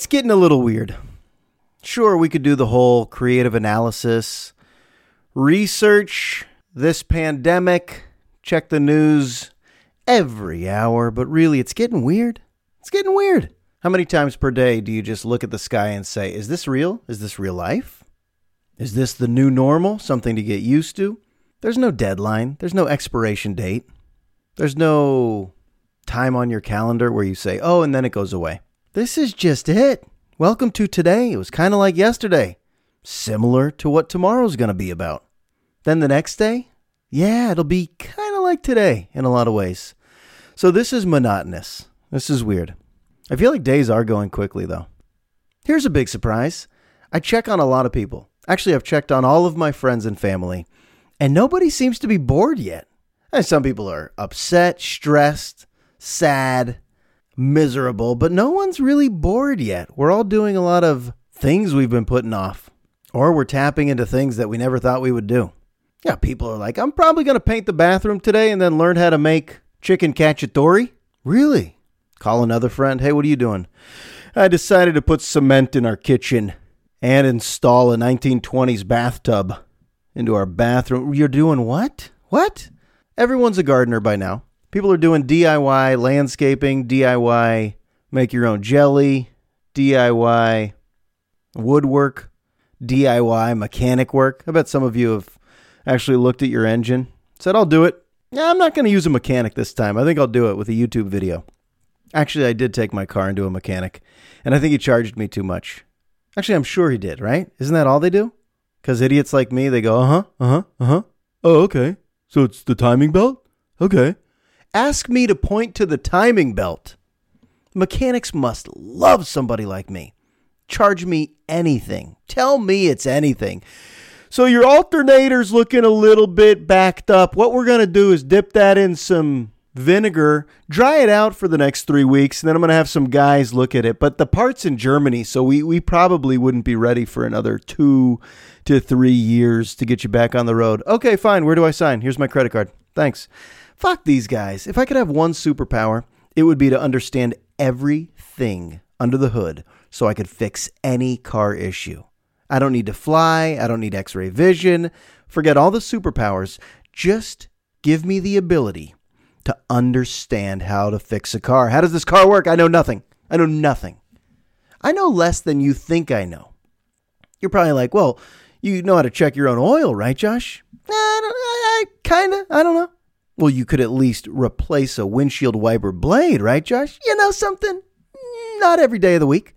It's getting a little weird. Sure, we could do the whole creative analysis, research this pandemic, check the news every hour, but really, it's getting weird. It's getting weird. How many times per day do you just look at the sky and say, Is this real? Is this real life? Is this the new normal? Something to get used to? There's no deadline, there's no expiration date, there's no time on your calendar where you say, Oh, and then it goes away. This is just it. Welcome to today. It was kind of like yesterday, similar to what tomorrow's going to be about. Then the next day, yeah, it'll be kind of like today in a lot of ways. So this is monotonous. This is weird. I feel like days are going quickly, though. Here's a big surprise I check on a lot of people. Actually, I've checked on all of my friends and family, and nobody seems to be bored yet. And some people are upset, stressed, sad, miserable, but no one's really bored yet. We're all doing a lot of things we've been putting off, or we're tapping into things that we never thought we would do. Yeah, people are like, I'm probably going to paint the bathroom today and then learn how to make chicken cacciatore. Really? Call another friend. Hey, what are you doing? I decided to put cement in our kitchen and install a 1920s bathtub into our bathroom. You're doing what? What? Everyone's a gardener by now. People are doing DIY landscaping, DIY make your own jelly, DIY woodwork, DIY mechanic work. I bet some of you have actually looked at your engine, said, I'll do it. Yeah, I'm not going to use a mechanic this time. I think I'll do it with a YouTube video. Actually, I did take my car into a mechanic, and I think he charged me too much. Actually, I'm sure he did, right? Isn't that all they do? Because idiots like me, they go, uh huh, uh huh, uh huh. Oh, okay. So it's the timing belt? Okay. Ask me to point to the timing belt. Mechanics must love somebody like me. Charge me anything. Tell me it's anything. So your alternator's looking a little bit backed up. What we're going to do is dip that in some vinegar, dry it out for the next three weeks, and then I'm going to have some guys look at it. But the part's in Germany, so we, we probably wouldn't be ready for another two to three years to get you back on the road. Okay, fine. Where do I sign? Here's my credit card. Thanks. Fuck these guys. If I could have one superpower, it would be to understand everything under the hood so I could fix any car issue. I don't need to fly. I don't need x ray vision. Forget all the superpowers. Just give me the ability to understand how to fix a car. How does this car work? I know nothing. I know nothing. I know less than you think I know. You're probably like, well, you know how to check your own oil, right, Josh? Eh, nah, I, I, I kind of. I don't know. Well, you could at least replace a windshield wiper blade, right, Josh? You know something? Not every day of the week.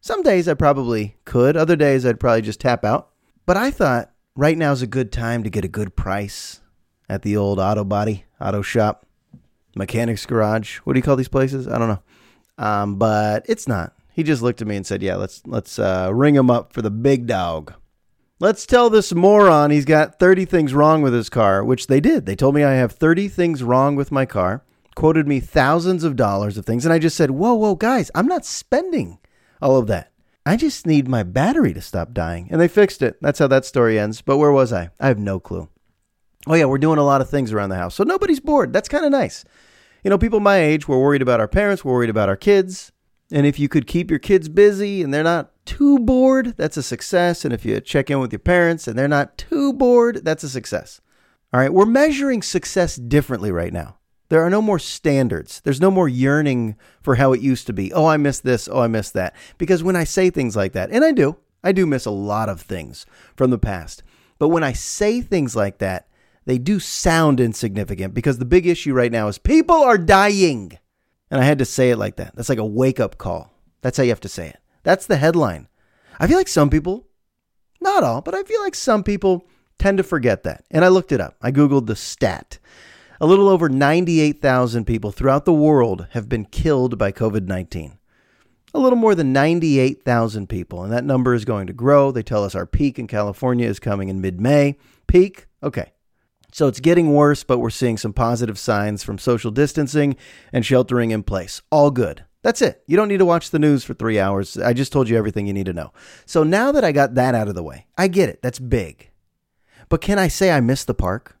Some days I probably could, other days I'd probably just tap out. But I thought right now's a good time to get a good price at the old auto body, auto shop, mechanics garage. What do you call these places? I don't know. Um, but it's not. He just looked at me and said, "Yeah, let's let's uh, ring him up for the big dog." Let's tell this moron he's got 30 things wrong with his car, which they did. They told me I have 30 things wrong with my car, quoted me thousands of dollars of things, and I just said, Whoa, whoa, guys, I'm not spending all of that. I just need my battery to stop dying. And they fixed it. That's how that story ends. But where was I? I have no clue. Oh, yeah, we're doing a lot of things around the house. So nobody's bored. That's kind of nice. You know, people my age, we're worried about our parents, we're worried about our kids. And if you could keep your kids busy and they're not too bored, that's a success. And if you check in with your parents and they're not too bored, that's a success. All right, we're measuring success differently right now. There are no more standards. There's no more yearning for how it used to be. Oh, I miss this. Oh, I miss that. Because when I say things like that, and I do, I do miss a lot of things from the past. But when I say things like that, they do sound insignificant because the big issue right now is people are dying. And I had to say it like that. That's like a wake up call. That's how you have to say it. That's the headline. I feel like some people, not all, but I feel like some people tend to forget that. And I looked it up. I Googled the stat. A little over 98,000 people throughout the world have been killed by COVID 19. A little more than 98,000 people. And that number is going to grow. They tell us our peak in California is coming in mid May. Peak? Okay. So it's getting worse, but we're seeing some positive signs from social distancing and sheltering in place. All good. That's it. You don't need to watch the news for three hours. I just told you everything you need to know. So now that I got that out of the way, I get it. That's big. But can I say I missed the park?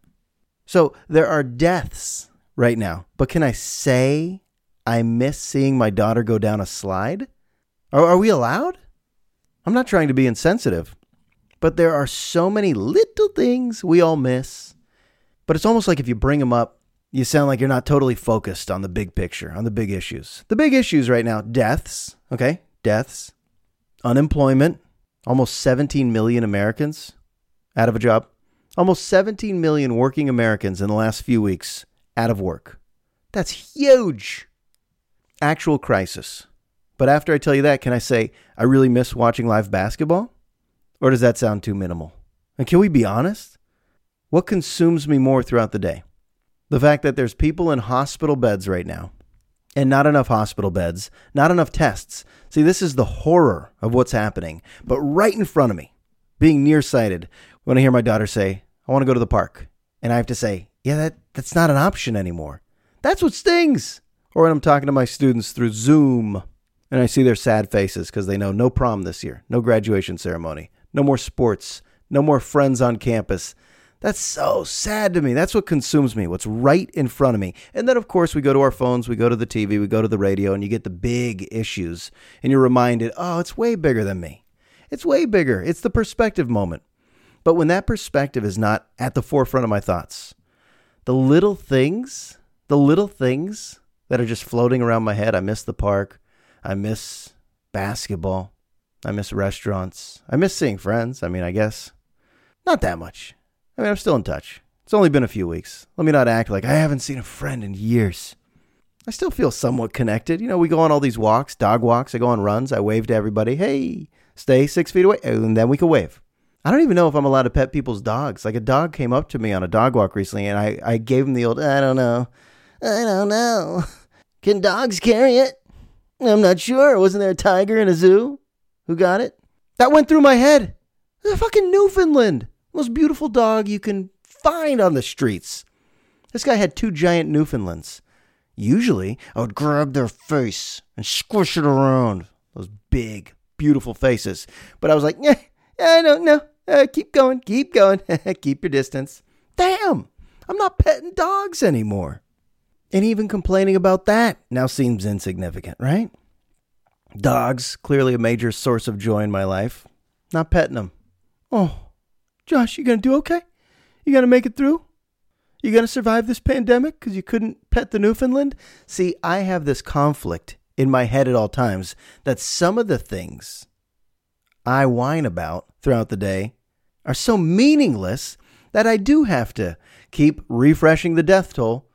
So there are deaths right now, but can I say I miss seeing my daughter go down a slide. Are, are we allowed? I'm not trying to be insensitive, but there are so many little things we all miss. But it's almost like if you bring them up, you sound like you're not totally focused on the big picture, on the big issues. The big issues right now deaths, okay? Deaths, unemployment, almost 17 million Americans out of a job. Almost 17 million working Americans in the last few weeks out of work. That's huge. Actual crisis. But after I tell you that, can I say I really miss watching live basketball? Or does that sound too minimal? And can we be honest? What consumes me more throughout the day? The fact that there's people in hospital beds right now and not enough hospital beds, not enough tests. See, this is the horror of what's happening. But right in front of me, being nearsighted, when I hear my daughter say, I want to go to the park, and I have to say, yeah, that, that's not an option anymore. That's what stings. Or when I'm talking to my students through Zoom and I see their sad faces because they know no prom this year, no graduation ceremony, no more sports, no more friends on campus. That's so sad to me. That's what consumes me, what's right in front of me. And then, of course, we go to our phones, we go to the TV, we go to the radio, and you get the big issues. And you're reminded, oh, it's way bigger than me. It's way bigger. It's the perspective moment. But when that perspective is not at the forefront of my thoughts, the little things, the little things that are just floating around my head, I miss the park, I miss basketball, I miss restaurants, I miss seeing friends. I mean, I guess not that much. I mean, I'm still in touch. It's only been a few weeks. Let me not act like I haven't seen a friend in years. I still feel somewhat connected. You know, we go on all these walks, dog walks. I go on runs. I wave to everybody. Hey, stay six feet away. And then we can wave. I don't even know if I'm allowed to pet people's dogs. Like a dog came up to me on a dog walk recently and I, I gave him the old, I don't know. I don't know. Can dogs carry it? I'm not sure. Wasn't there a tiger in a zoo? Who got it? That went through my head. a fucking Newfoundland most beautiful dog you can find on the streets. This guy had two giant Newfoundlands. Usually, I would grab their face and squish it around. Those big, beautiful faces. But I was like, yeah, I don't know. Uh, keep going, keep going, keep your distance. Damn, I'm not petting dogs anymore. And even complaining about that now seems insignificant, right? Dogs, clearly a major source of joy in my life. Not petting them. Oh, Josh, you gonna do okay? You gonna make it through? You gonna survive this pandemic because you couldn't pet the Newfoundland? See, I have this conflict in my head at all times that some of the things I whine about throughout the day are so meaningless that I do have to keep refreshing the death toll.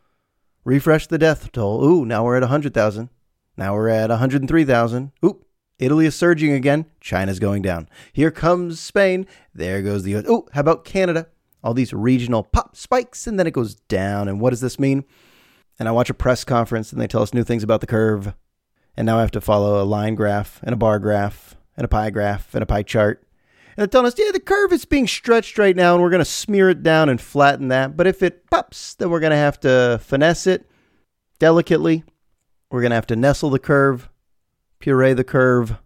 Refresh the death toll. Ooh, now we're at 100,000. Now we're at 103,000. Ooh, Italy is surging again. China's going down. Here comes Spain. There goes the. Oh, how about Canada? All these regional pop spikes, and then it goes down. And what does this mean? And I watch a press conference, and they tell us new things about the curve. And now I have to follow a line graph, and a bar graph, and a pie graph, and a pie chart. And they're telling us, yeah, the curve is being stretched right now, and we're going to smear it down and flatten that. But if it pops, then we're going to have to finesse it delicately. We're going to have to nestle the curve puree the curve.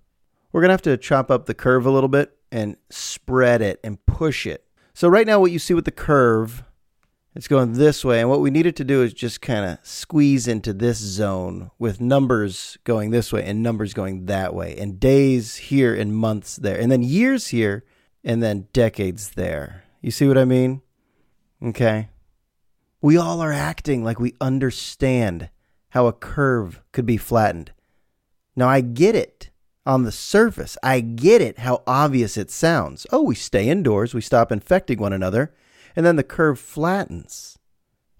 We're going to have to chop up the curve a little bit and spread it and push it. So right now what you see with the curve, it's going this way. And what we needed to do is just kind of squeeze into this zone with numbers going this way and numbers going that way and days here and months there and then years here and then decades there. You see what I mean? Okay. We all are acting like we understand how a curve could be flattened. Now, I get it on the surface. I get it how obvious it sounds. Oh, we stay indoors, we stop infecting one another, and then the curve flattens.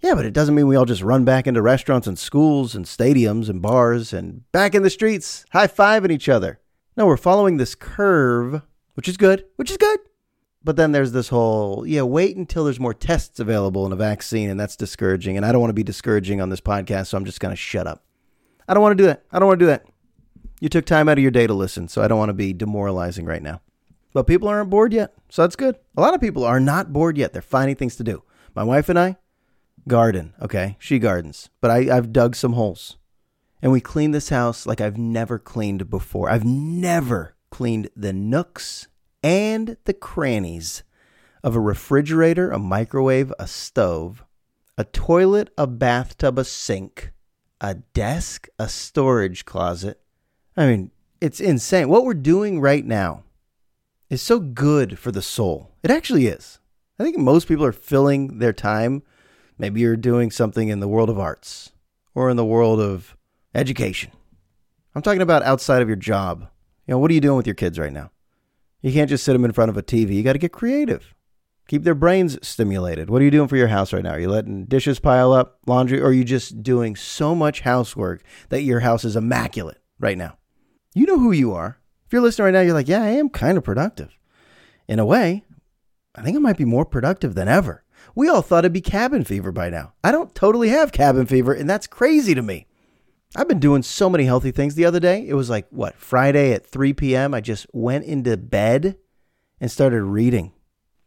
Yeah, but it doesn't mean we all just run back into restaurants and schools and stadiums and bars and back in the streets, high fiving each other. No, we're following this curve, which is good, which is good. But then there's this whole, yeah, wait until there's more tests available and a vaccine, and that's discouraging. And I don't want to be discouraging on this podcast, so I'm just going to shut up. I don't want to do that. I don't want to do that. You took time out of your day to listen, so I don't want to be demoralizing right now. But people aren't bored yet, so that's good. A lot of people are not bored yet. They're finding things to do. My wife and I garden, okay? She gardens, but I, I've dug some holes. And we clean this house like I've never cleaned before. I've never cleaned the nooks and the crannies of a refrigerator, a microwave, a stove, a toilet, a bathtub, a sink, a desk, a storage closet. I mean, it's insane. What we're doing right now is so good for the soul. It actually is. I think most people are filling their time. Maybe you're doing something in the world of arts or in the world of education. I'm talking about outside of your job. You know, what are you doing with your kids right now? You can't just sit them in front of a TV. You got to get creative. Keep their brains stimulated. What are you doing for your house right now? Are you letting dishes pile up, laundry, or are you just doing so much housework that your house is immaculate right now? You know who you are. If you're listening right now, you're like, yeah, I am kind of productive. In a way, I think I might be more productive than ever. We all thought it'd be cabin fever by now. I don't totally have cabin fever, and that's crazy to me. I've been doing so many healthy things. The other day, it was like, what, Friday at 3 p.m., I just went into bed and started reading.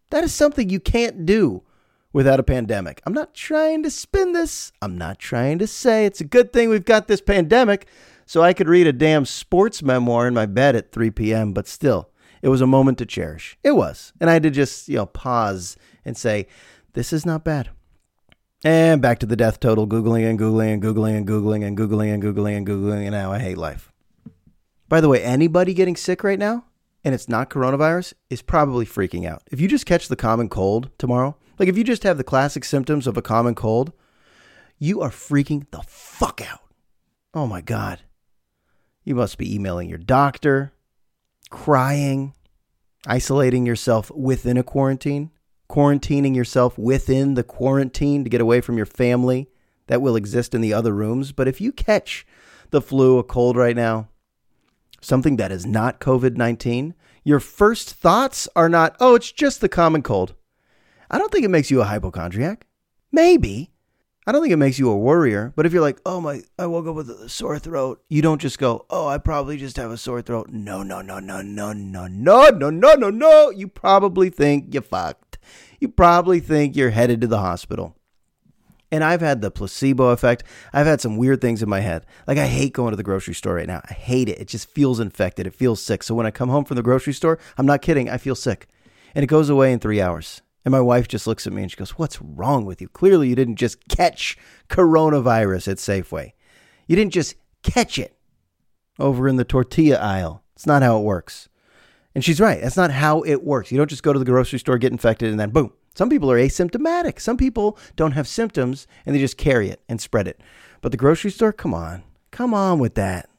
That is something you can't do without a pandemic. I'm not trying to spin this. I'm not trying to say it's a good thing we've got this pandemic so I could read a damn sports memoir in my bed at 3 p.m., but still, it was a moment to cherish. It was. And I had to just, you know, pause and say, this is not bad. And back to the death total, Googling and Googling and Googling and Googling and Googling and Googling and Googling, and now I hate life. By the way, anybody getting sick right now, and it's not coronavirus, is probably freaking out. If you just catch the common cold tomorrow, like if you just have the classic symptoms of a common cold, you are freaking the fuck out. Oh my God. You must be emailing your doctor, crying, isolating yourself within a quarantine quarantining yourself within the quarantine to get away from your family that will exist in the other rooms. But if you catch the flu, a cold right now, something that is not COVID 19, your first thoughts are not, oh, it's just the common cold. I don't think it makes you a hypochondriac. Maybe. I don't think it makes you a worrier, but if you're like, oh my, I woke up with a sore throat, you don't just go, oh, I probably just have a sore throat. No, no, no, no, no, no, no, no, no, no, no. You probably think you fucked you probably think you're headed to the hospital. And I've had the placebo effect. I've had some weird things in my head. Like, I hate going to the grocery store right now. I hate it. It just feels infected. It feels sick. So when I come home from the grocery store, I'm not kidding. I feel sick. And it goes away in three hours. And my wife just looks at me and she goes, What's wrong with you? Clearly, you didn't just catch coronavirus at Safeway. You didn't just catch it over in the tortilla aisle. It's not how it works. And she's right. That's not how it works. You don't just go to the grocery store, get infected, and then boom. Some people are asymptomatic. Some people don't have symptoms and they just carry it and spread it. But the grocery store, come on. Come on with that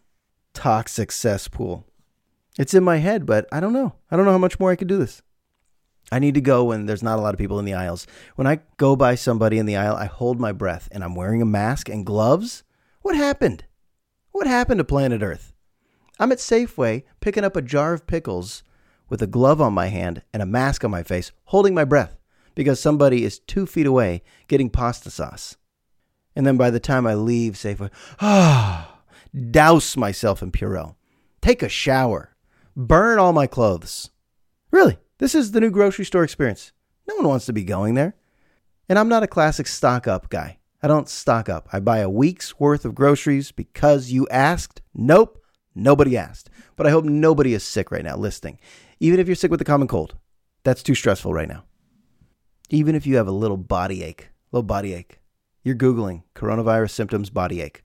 toxic cesspool. It's in my head, but I don't know. I don't know how much more I could do this. I need to go when there's not a lot of people in the aisles. When I go by somebody in the aisle, I hold my breath and I'm wearing a mask and gloves. What happened? What happened to planet Earth? I'm at Safeway picking up a jar of pickles with a glove on my hand and a mask on my face, holding my breath because somebody is two feet away getting pasta sauce. And then by the time I leave Safeway, ah, douse myself in Purell, take a shower, burn all my clothes. Really, this is the new grocery store experience. No one wants to be going there. And I'm not a classic stock up guy. I don't stock up. I buy a week's worth of groceries because you asked. Nope, nobody asked. But I hope nobody is sick right now listening. Even if you're sick with the common cold, that's too stressful right now. Even if you have a little body ache, little body ache, you're Googling coronavirus symptoms body ache.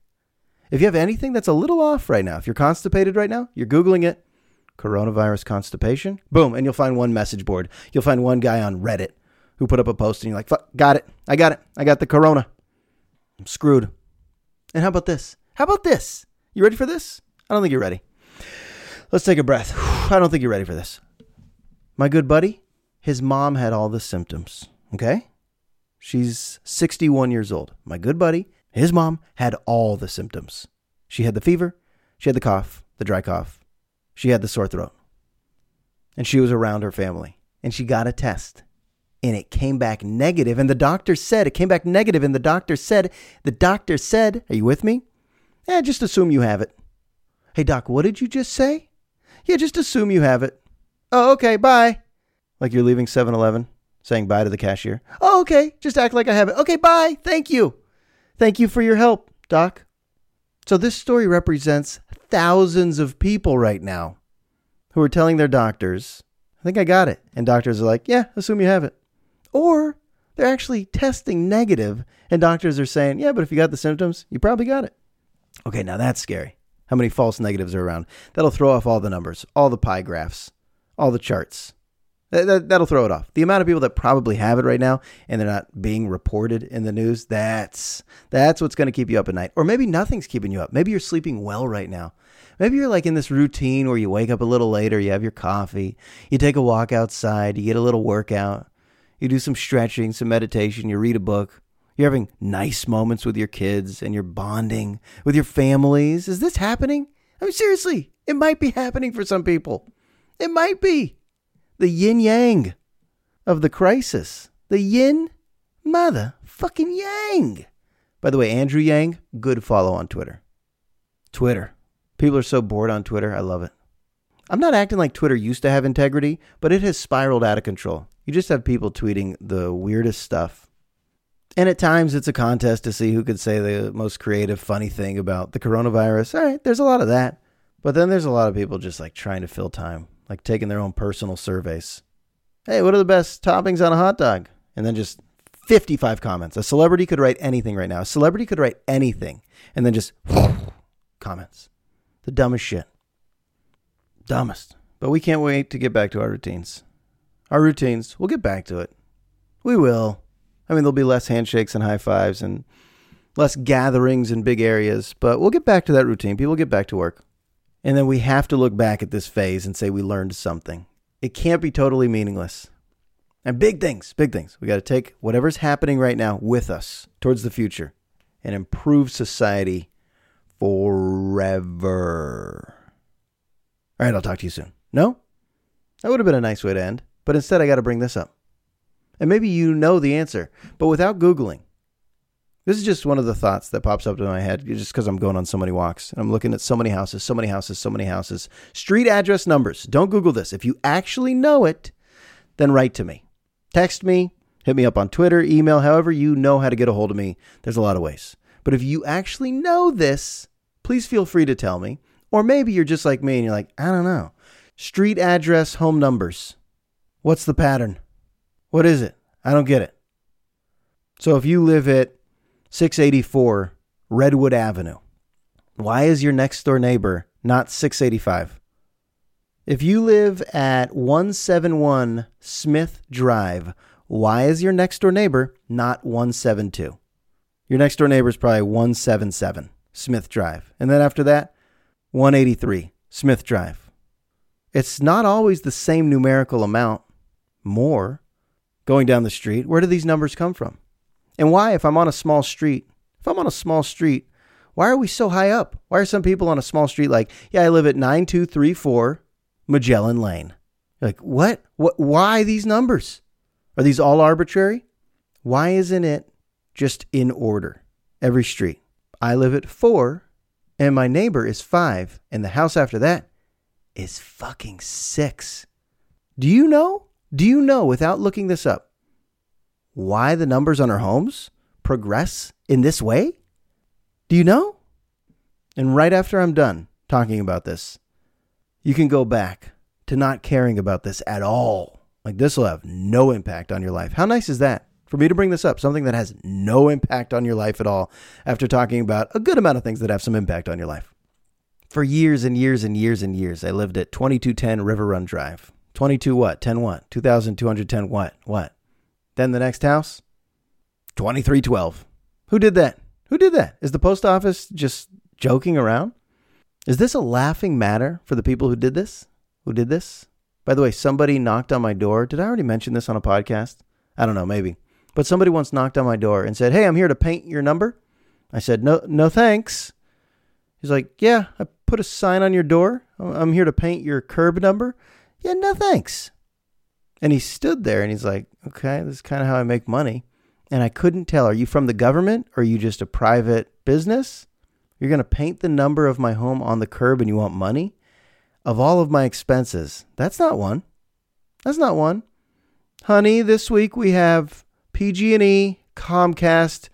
If you have anything that's a little off right now, if you're constipated right now, you're Googling it, coronavirus constipation, boom, and you'll find one message board. You'll find one guy on Reddit who put up a post and you're like, fuck, got it. I got it. I got the corona. I'm screwed. And how about this? How about this? You ready for this? I don't think you're ready. Let's take a breath. I don't think you're ready for this. My good buddy, his mom had all the symptoms. Okay? She's 61 years old. My good buddy, his mom had all the symptoms. She had the fever, she had the cough, the dry cough, she had the sore throat. And she was around her family. And she got a test. And it came back negative. And the doctor said, it came back negative, And the doctor said, the doctor said, are you with me? Yeah, just assume you have it. Hey, doc, what did you just say? Yeah, just assume you have it. Oh, okay, bye. Like you're leaving 7 Eleven, saying bye to the cashier. Oh, okay, just act like I have it. Okay, bye. Thank you. Thank you for your help, Doc. So this story represents thousands of people right now who are telling their doctors, I think I got it. And doctors are like, yeah, assume you have it. Or they're actually testing negative, and doctors are saying, yeah, but if you got the symptoms, you probably got it. Okay, now that's scary. How many false negatives are around? That'll throw off all the numbers, all the pie graphs, all the charts. That, that, will throw it off. The amount of people that probably have it right now and they're not being reported in the news, that's that's what's going to keep you up at night. Or maybe nothing's keeping you up. Maybe you're sleeping well right now. Maybe you're like in this routine where you wake up a little later, you have your coffee, you take a walk outside, you get a little workout, you do some stretching, some meditation, you read a book. You're having nice moments with your kids and you're bonding with your families. Is this happening? I mean, seriously, it might be happening for some people. It might be the yin yang of the crisis. The yin mother fucking yang. By the way, Andrew Yang, good follow on Twitter. Twitter. People are so bored on Twitter. I love it. I'm not acting like Twitter used to have integrity, but it has spiraled out of control. You just have people tweeting the weirdest stuff. And at times it's a contest to see who could say the most creative, funny thing about the coronavirus. All right, there's a lot of that. But then there's a lot of people just like trying to fill time like taking their own personal surveys. Hey, what are the best toppings on a hot dog? And then just 55 comments. A celebrity could write anything right now. A celebrity could write anything and then just comments. The dumbest shit. Dumbest. But we can't wait to get back to our routines. Our routines, we'll get back to it. We will. I mean, there'll be less handshakes and high fives and less gatherings in big areas, but we'll get back to that routine. People get back to work. And then we have to look back at this phase and say we learned something. It can't be totally meaningless. And big things, big things. We got to take whatever's happening right now with us towards the future and improve society forever. All right, I'll talk to you soon. No? That would have been a nice way to end, but instead I got to bring this up. And maybe you know the answer, but without Googling, this is just one of the thoughts that pops up in my head just because I'm going on so many walks and I'm looking at so many houses, so many houses, so many houses. Street address numbers. Don't Google this. If you actually know it, then write to me. Text me, hit me up on Twitter, email, however you know how to get a hold of me. There's a lot of ways. But if you actually know this, please feel free to tell me. Or maybe you're just like me and you're like, I don't know. Street address, home numbers. What's the pattern? What is it? I don't get it. So if you live at 684 Redwood Avenue. Why is your next door neighbor not 685? If you live at 171 Smith Drive, why is your next door neighbor not 172? Your next door neighbor is probably 177 Smith Drive. And then after that, 183 Smith Drive. It's not always the same numerical amount, more, going down the street. Where do these numbers come from? And why, if I'm on a small street, if I'm on a small street, why are we so high up? Why are some people on a small street like, yeah, I live at 9234 Magellan Lane? like, what? What? Why these numbers? Are these all arbitrary? Why isn't it just in order? Every street. I live at four, and my neighbor is five, and the house after that is fucking six. Do you know? Do you know without looking this up why the numbers on our homes progress in this way? Do you know? And right after I'm done talking about this, you can go back to not caring about this at all. Like this will have no impact on your life. How nice is that? For me to bring this up, something that has no impact on your life at all, after talking about a good amount of things that have some impact on your life. For years and years and years and years, I lived at 2210 River Run Drive. 22 what? 10 what? 2210 what? What? Then the next house, 2312. Who did that? Who did that? Is the post office just joking around? Is this a laughing matter for the people who did this? Who did this? By the way, somebody knocked on my door. Did I already mention this on a podcast? I don't know, maybe. But somebody once knocked on my door and said, "Hey, I'm here to paint your number." I said, "No, no thanks." He's like, "Yeah, I put a sign on your door. Oh, I'm here to paint your curb number." Yeah, no thanks. And he stood there and he's like, okay, this is kind of how I make money. And I couldn't tell, are you from the government or are you just a private business? You're going to paint the number of my home on the curb and you want money? Of all of my expenses, that's not one. That's not one. Honey, this week we have PG&E, Comcast,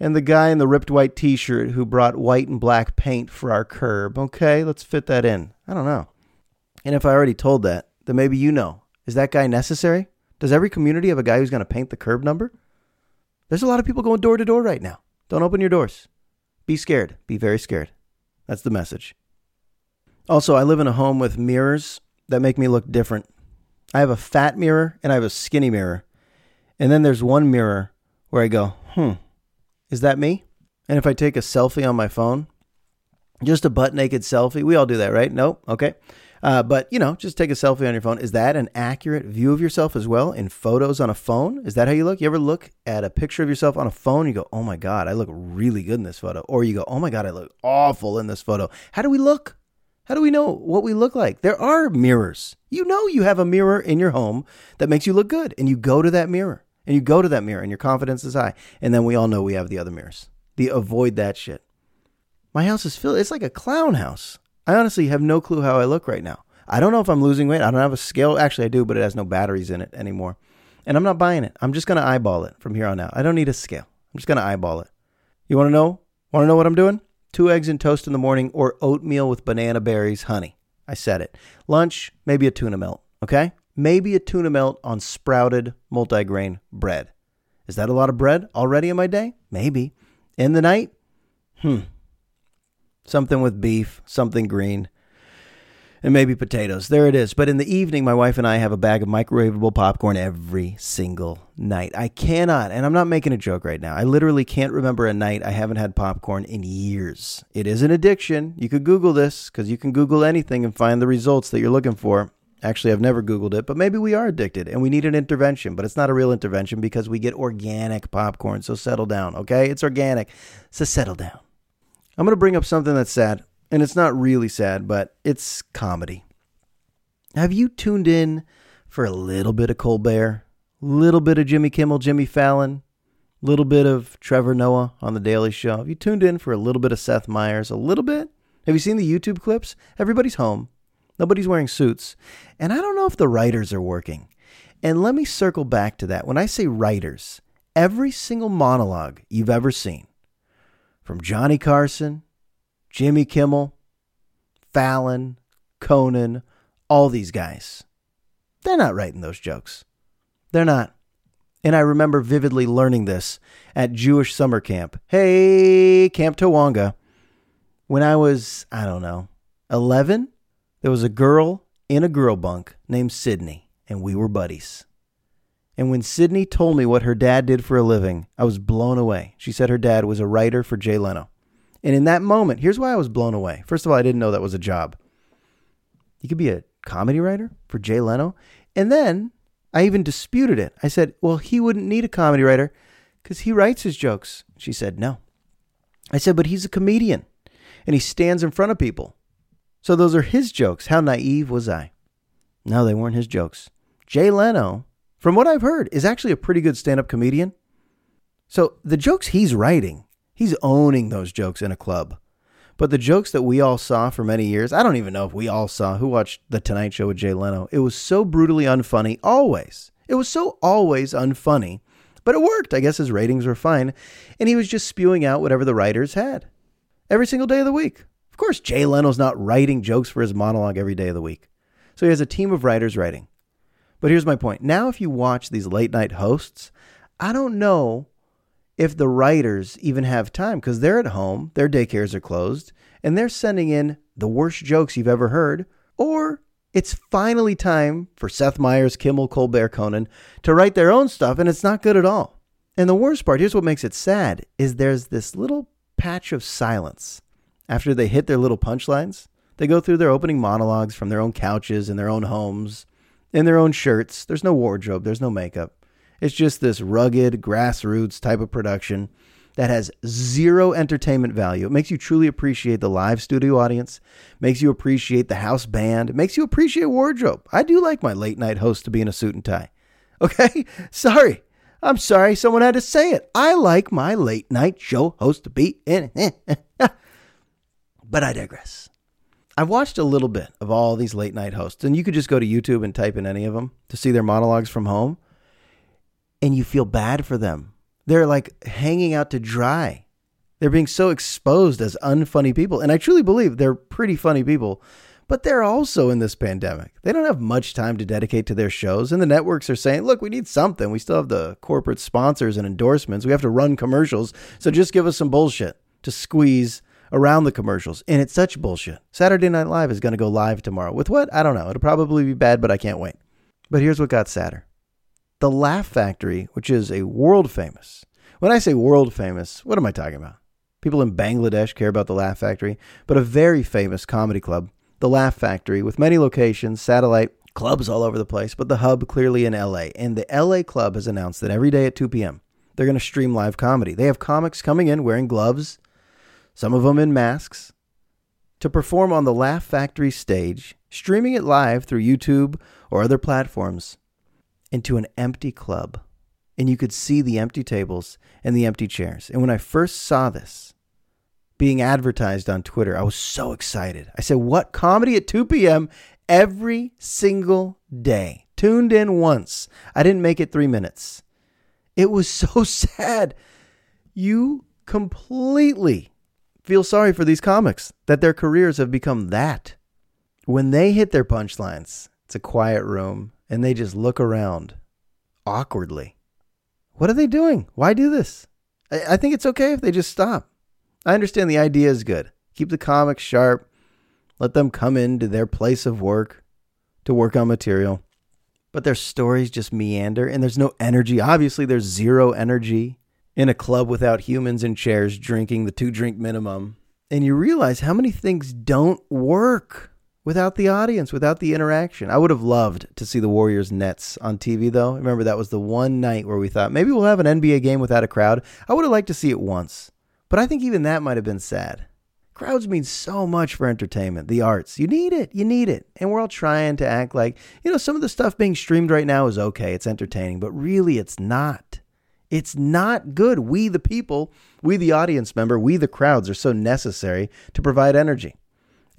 and the guy in the ripped white t-shirt who brought white and black paint for our curb. Okay, let's fit that in. I don't know. And if I already told that, then maybe you know. Is that guy necessary? Does every community have a guy who's going to paint the curb number? There's a lot of people going door to door right now. Don't open your doors. Be scared. Be very scared. That's the message. Also, I live in a home with mirrors that make me look different. I have a fat mirror and I have a skinny mirror. And then there's one mirror where I go, hmm, is that me? And if I take a selfie on my phone, just a butt naked selfie, we all do that, right? Nope. Okay. Uh, but, you know, just take a selfie on your phone. Is that an accurate view of yourself as well in photos on a phone? Is that how you look? You ever look at a picture of yourself on a phone? You go, oh my God, I look really good in this photo. Or you go, oh my God, I look awful in this photo. How do we look? How do we know what we look like? There are mirrors. You know, you have a mirror in your home that makes you look good, and you go to that mirror, and you go to that mirror, and your confidence is high. And then we all know we have the other mirrors. The avoid that shit. My house is filled. It's like a clown house. I honestly have no clue how I look right now. I don't know if I'm losing weight. I don't have a scale. Actually, I do, but it has no batteries in it anymore. And I'm not buying it. I'm just going to eyeball it from here on out. I don't need a scale. I'm just going to eyeball it. You want to know? Want to know what I'm doing? Two eggs and toast in the morning or oatmeal with banana berries, honey. I said it. Lunch, maybe a tuna melt, okay? Maybe a tuna melt on sprouted multigrain bread. Is that a lot of bread already in my day? Maybe. In the night? Hmm. Something with beef, something green and maybe potatoes. There it is. But in the evening, my wife and I have a bag of microwavable popcorn every single night. I cannot, and I'm not making a joke right now. I literally can't remember a night I haven't had popcorn in years. It is an addiction. You could Google this because you can Google anything and find the results that you're looking for. Actually, I've never Googled it, but maybe we are addicted and we need an intervention, but it's not a real intervention because we get organic popcorn. So settle down, okay? It's organic. So settle down. I'm going to bring up something that's sad and it's not really sad, but it's comedy. Have you tuned in for a little bit of Colbert, little bit of Jimmy Kimmel, Jimmy Fallon, little bit of Trevor Noah on the Daily Show? Have you tuned in for a little bit of Seth Meyers, a little bit? Have you seen the YouTube clips? Everybody's home. Nobody's wearing suits. And I don't know if the writers are working. And let me circle back to that. When I say writers, every single monologue you've ever seen, from Johnny Carson Jimmy Kimmel, Fallon, Conan, all these guys. They're not writing those jokes. They're not. And I remember vividly learning this at Jewish summer camp. Hey, Camp Tawonga. When I was, I don't know, 11, there was a girl in a girl bunk named Sydney, and we were buddies. And when Sydney told me what her dad did for a living, I was blown away. She said her dad was a writer for Jay Leno. And in that moment, here's why I was blown away. First of all, I didn't know that was a job. You could be a comedy writer for Jay Leno. And then I even disputed it. I said, well, he wouldn't need a comedy writer because he writes his jokes. She said, no. I said, but he's a comedian and he stands in front of people. So those are his jokes. How naive was I? No, they weren't his jokes. Jay Leno, from what I've heard, is actually a pretty good stand up comedian. So the jokes he's writing He's owning those jokes in a club. But the jokes that we all saw for many years, I don't even know if we all saw who watched The Tonight Show with Jay Leno. It was so brutally unfunny, always. It was so always unfunny. But it worked. I guess his ratings were fine. And he was just spewing out whatever the writers had every single day of the week. Of course, Jay Leno's not writing jokes for his monologue every day of the week. So he has a team of writers writing. But here's my point. Now, if you watch these late night hosts, I don't know if the writers even have time because they're at home, their daycares are closed, and they're sending in the worst jokes you've ever heard, or it's finally time for Seth Meyers, Kimmel, Colbert, Conan to write their own stuff, and it's not good at all. And the worst part, here's what makes it sad, is there's this little patch of silence after they hit their little punchlines. They go through their opening monologues from their own couches in their own homes, in their own shirts. There's no wardrobe, there's no makeup. It's just this rugged, grassroots type of production that has zero entertainment value. It makes you truly appreciate the live studio audience, makes you appreciate the house band, makes you appreciate wardrobe. I do like my late night host to be in a suit and tie. Okay? Sorry. I'm sorry someone had to say it. I like my late night show host to be in. but I digress. I've watched a little bit of all these late night hosts, and you could just go to YouTube and type in any of them to see their monologues from home and you feel bad for them. They're like hanging out to dry. They're being so exposed as unfunny people. And I truly believe they're pretty funny people, but they're also in this pandemic. They don't have much time to dedicate to their shows. And the networks are saying, look, we need something. We still have the corporate sponsors and endorsements. We have to run commercials. So just give us some bullshit. to squeeze around the commercials. And it's such bullshit. Saturday Night Live is going to go live tomorrow. With what? I don't know. It'll probably be bad, but I can't wait. But here's what got sadder The Laugh Factory, which is a world famous, when I say world famous, what am I talking about? People in Bangladesh care about the Laugh Factory, but a very famous comedy club, the Laugh Factory, with many locations, satellite clubs all over the place, but the hub clearly in LA. And the LA club has announced that every day at 2 p.m., they're going to stream live comedy. They have comics coming in wearing gloves, some of them in masks, to perform on the Laugh Factory stage, streaming it live through YouTube or other platforms into an empty club. And you could see the empty tables and the empty chairs. And when I first saw this being advertised on Twitter, I was so excited. I said, What? Comedy at 2 p.m. every single day. Tuned in once. I didn't make it three minutes. It was so sad. You completely feel sorry for these comics that their careers have become that. When they hit their punchlines, it's a quiet room and they just look around awkwardly. What are they doing? Why do this? I, I think it's okay if they just stop. I understand the idea is good. Keep the comics sharp. Let them come into their place of work to work on material but their stories just meander and there's no energy. Obviously, there's zero energy in a club without humans in chairs drinking the two drink minimum. And you realize how many things don't work without the audience, without the interaction. I would have loved to see the Warriors Nets on TV, though. Remember, that was the one night where we thought maybe we'll have an NBA game without a crowd. I would have liked to see it once, but I think even that might have been sad. Crowds mean so much for entertainment, the arts. You need it. You need it. And we're all trying to act like, you know, some of the stuff being streamed right now is okay. It's entertaining, but really it's not. It's not good. We, the people, we, the audience member, we, the crowds, are so necessary to provide energy.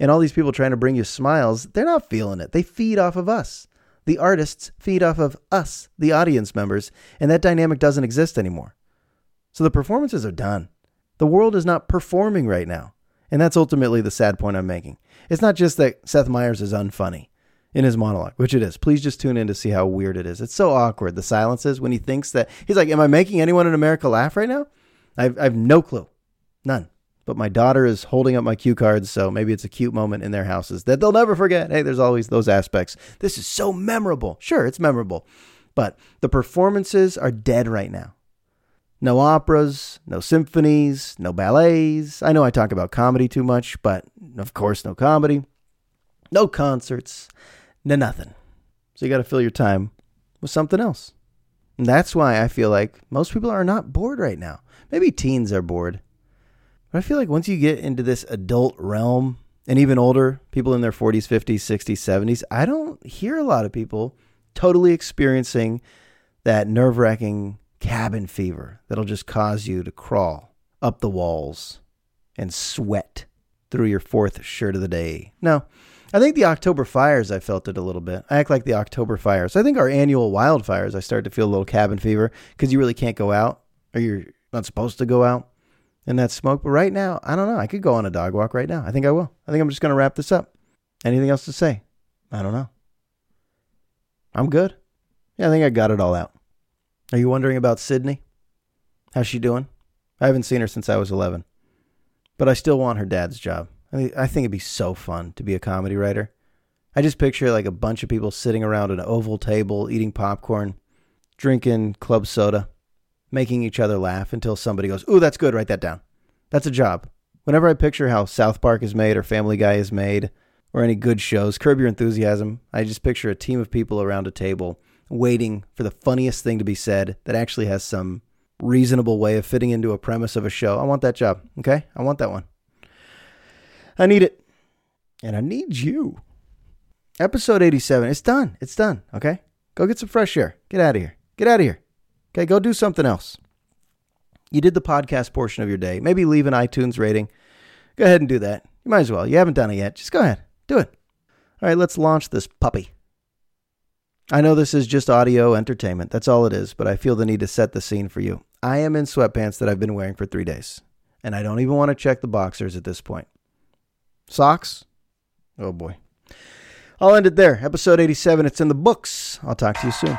And all these people trying to bring you smiles, they're not feeling it. They feed off of us. The artists feed off of us, the audience members, and that dynamic doesn't exist anymore. So the performances are done. The world is not performing right now. And that's ultimately the sad point I'm making. It's not just that Seth Meyers is unfunny in his monologue, which it is. Please just tune in to see how weird it is. It's so awkward, the silences, when he thinks that he's like, Am I making anyone in America laugh right now? I've, I have no clue. None. But my daughter is holding up my cue cards, so maybe it's a cute moment in their houses that they'll never forget. Hey, there's always those aspects. This is so memorable. Sure, it's memorable. But the performances are dead right now. No operas, no symphonies, no ballets. I know I talk about comedy too much, but of course, no comedy, no concerts, no nothing. So you got to fill your time with something else. And that's why I feel like most people are not bored right now. Maybe teens are bored. But I feel like once you get into this adult realm, and even older, people in their 40s, 50s, 60s, 70s, I don't hear a lot of people totally experiencing that nerve wracking cabin fever that'll just cause you to crawl up the walls and sweat through your fourth shirt of the day. No, I think the October fires, I felt it a little bit. I act like the October fires. I think our annual wildfires, I start to feel a little cabin fever because you really can't go out or you're not supposed to go out in that smoke. But right now, I don't know. I could go on a dog walk right now. I think I will. I think I'm just going to wrap this up. Anything else to say? I don't know. I'm good. Yeah, I think I got it all out. Are you wondering about Sydney? How's she doing? I haven't seen her since I was 11. But I still want her dad's job. I, I think it'd be so fun to be a comedy writer. I just picture like a bunch of people sitting around an oval table, eating popcorn, drinking club soda, making each other laugh until somebody goes, Ooh, that's good, write that down. That's a job. Whenever I picture how South Park is made or Family Guy is made or any good shows, Curb Your Enthusiasm, I just picture a team of people around a table waiting for the funniest thing to be said that actually has some reasonable way of fitting into a premise of a show. I want that job. Okay? I want that one. I need it. And I need you. Episode 87. It's done. It's done. Okay? Go get some fresh air. Get out of here. Get out of here. Okay? Go do something else. You did the podcast portion of your day. Maybe leave an iTunes rating. Go ahead and do that. You might as well. You haven't done it yet. Just go ahead. Do it. All right, let's launch this puppy. I know this is just audio entertainment. That's all it is, but I feel the need to set the scene for you. I am in sweatpants that I've been wearing for three days, and I don't even want to check the boxers at this point. Socks? Oh boy. I'll end it there. Episode 87. It's in the books. I'll talk to you soon.